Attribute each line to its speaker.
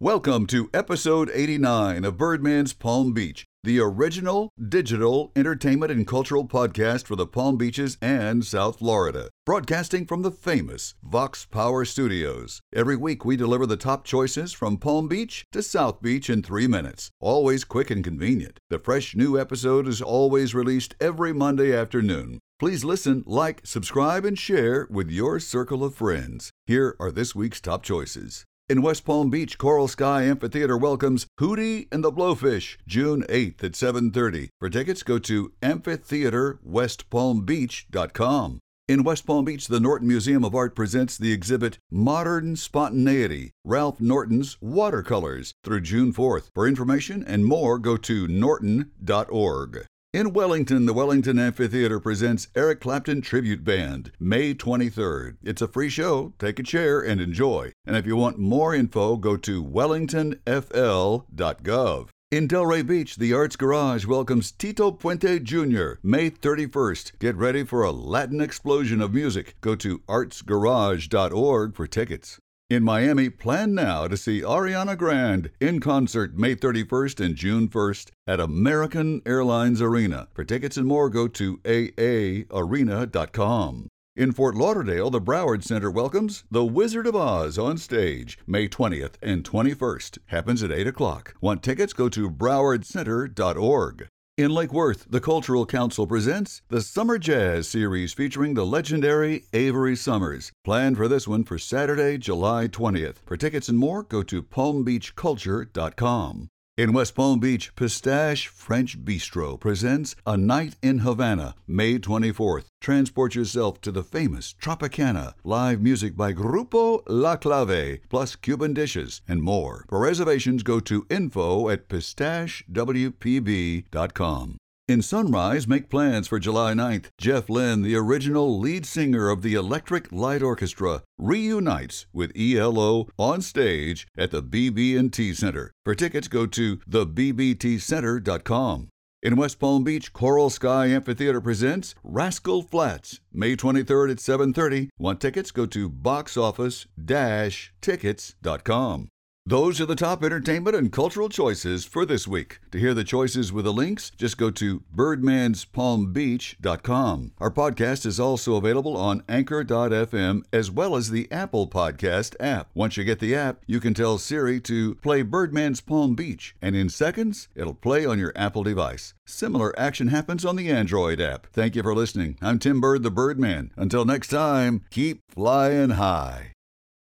Speaker 1: Welcome to episode 89 of Birdman's Palm Beach, the original digital entertainment and cultural podcast for the Palm Beaches and South Florida, broadcasting from the famous Vox Power Studios. Every week we deliver the top choices from Palm Beach to South Beach in three minutes, always quick and convenient. The fresh new episode is always released every Monday afternoon. Please listen, like, subscribe, and share with your circle of friends. Here are this week's top choices. In West Palm Beach, Coral Sky Amphitheater welcomes Hootie and the Blowfish, June 8th at 7:30. For tickets, go to amphitheaterwestpalmbeach.com. In West Palm Beach, the Norton Museum of Art presents the exhibit Modern Spontaneity, Ralph Norton's Watercolors through June 4th. For information and more, go to norton.org. In Wellington, the Wellington Amphitheater presents Eric Clapton Tribute Band, May 23rd. It's a free show. Take a chair and enjoy. And if you want more info, go to wellingtonfl.gov. In Delray Beach, the Arts Garage welcomes Tito Puente Jr., May 31st. Get ready for a Latin explosion of music. Go to artsgarage.org for tickets. In Miami, plan now to see Ariana Grande in concert May 31st and June 1st at American Airlines Arena. For tickets and more, go to aaarena.com. In Fort Lauderdale, the Broward Center welcomes The Wizard of Oz on stage May 20th and 21st. Happens at 8 o'clock. Want tickets? Go to browardcenter.org. In Lake Worth, the Cultural Council presents the Summer Jazz Series featuring the legendary Avery Summers. Planned for this one for Saturday, July 20th. For tickets and more, go to palmbeachculture.com. In West Palm Beach, Pistache French Bistro presents A Night in Havana, May 24th. Transport yourself to the famous Tropicana, live music by Grupo La Clave, plus Cuban dishes and more. For reservations, go to info at pistachewpb.com. In Sunrise, make plans for July 9th. Jeff Lynne, the original lead singer of the Electric Light Orchestra, reunites with ELO on stage at the BB&T Center. For tickets, go to thebbtcenter.com. In West Palm Beach, Coral Sky Amphitheater presents Rascal Flatts, May 23rd at 7:30. Want tickets? Go to boxoffice-tickets.com. Those are the top entertainment and cultural choices for this week. To hear the choices with the links, just go to birdmanspalmbeach.com. Our podcast is also available on anchor.fm as well as the Apple Podcast app. Once you get the app, you can tell Siri to play Birdman's Palm Beach, and in seconds, it'll play on your Apple device. Similar action happens on the Android app. Thank you for listening. I'm Tim Bird, the Birdman. Until next time, keep flying high.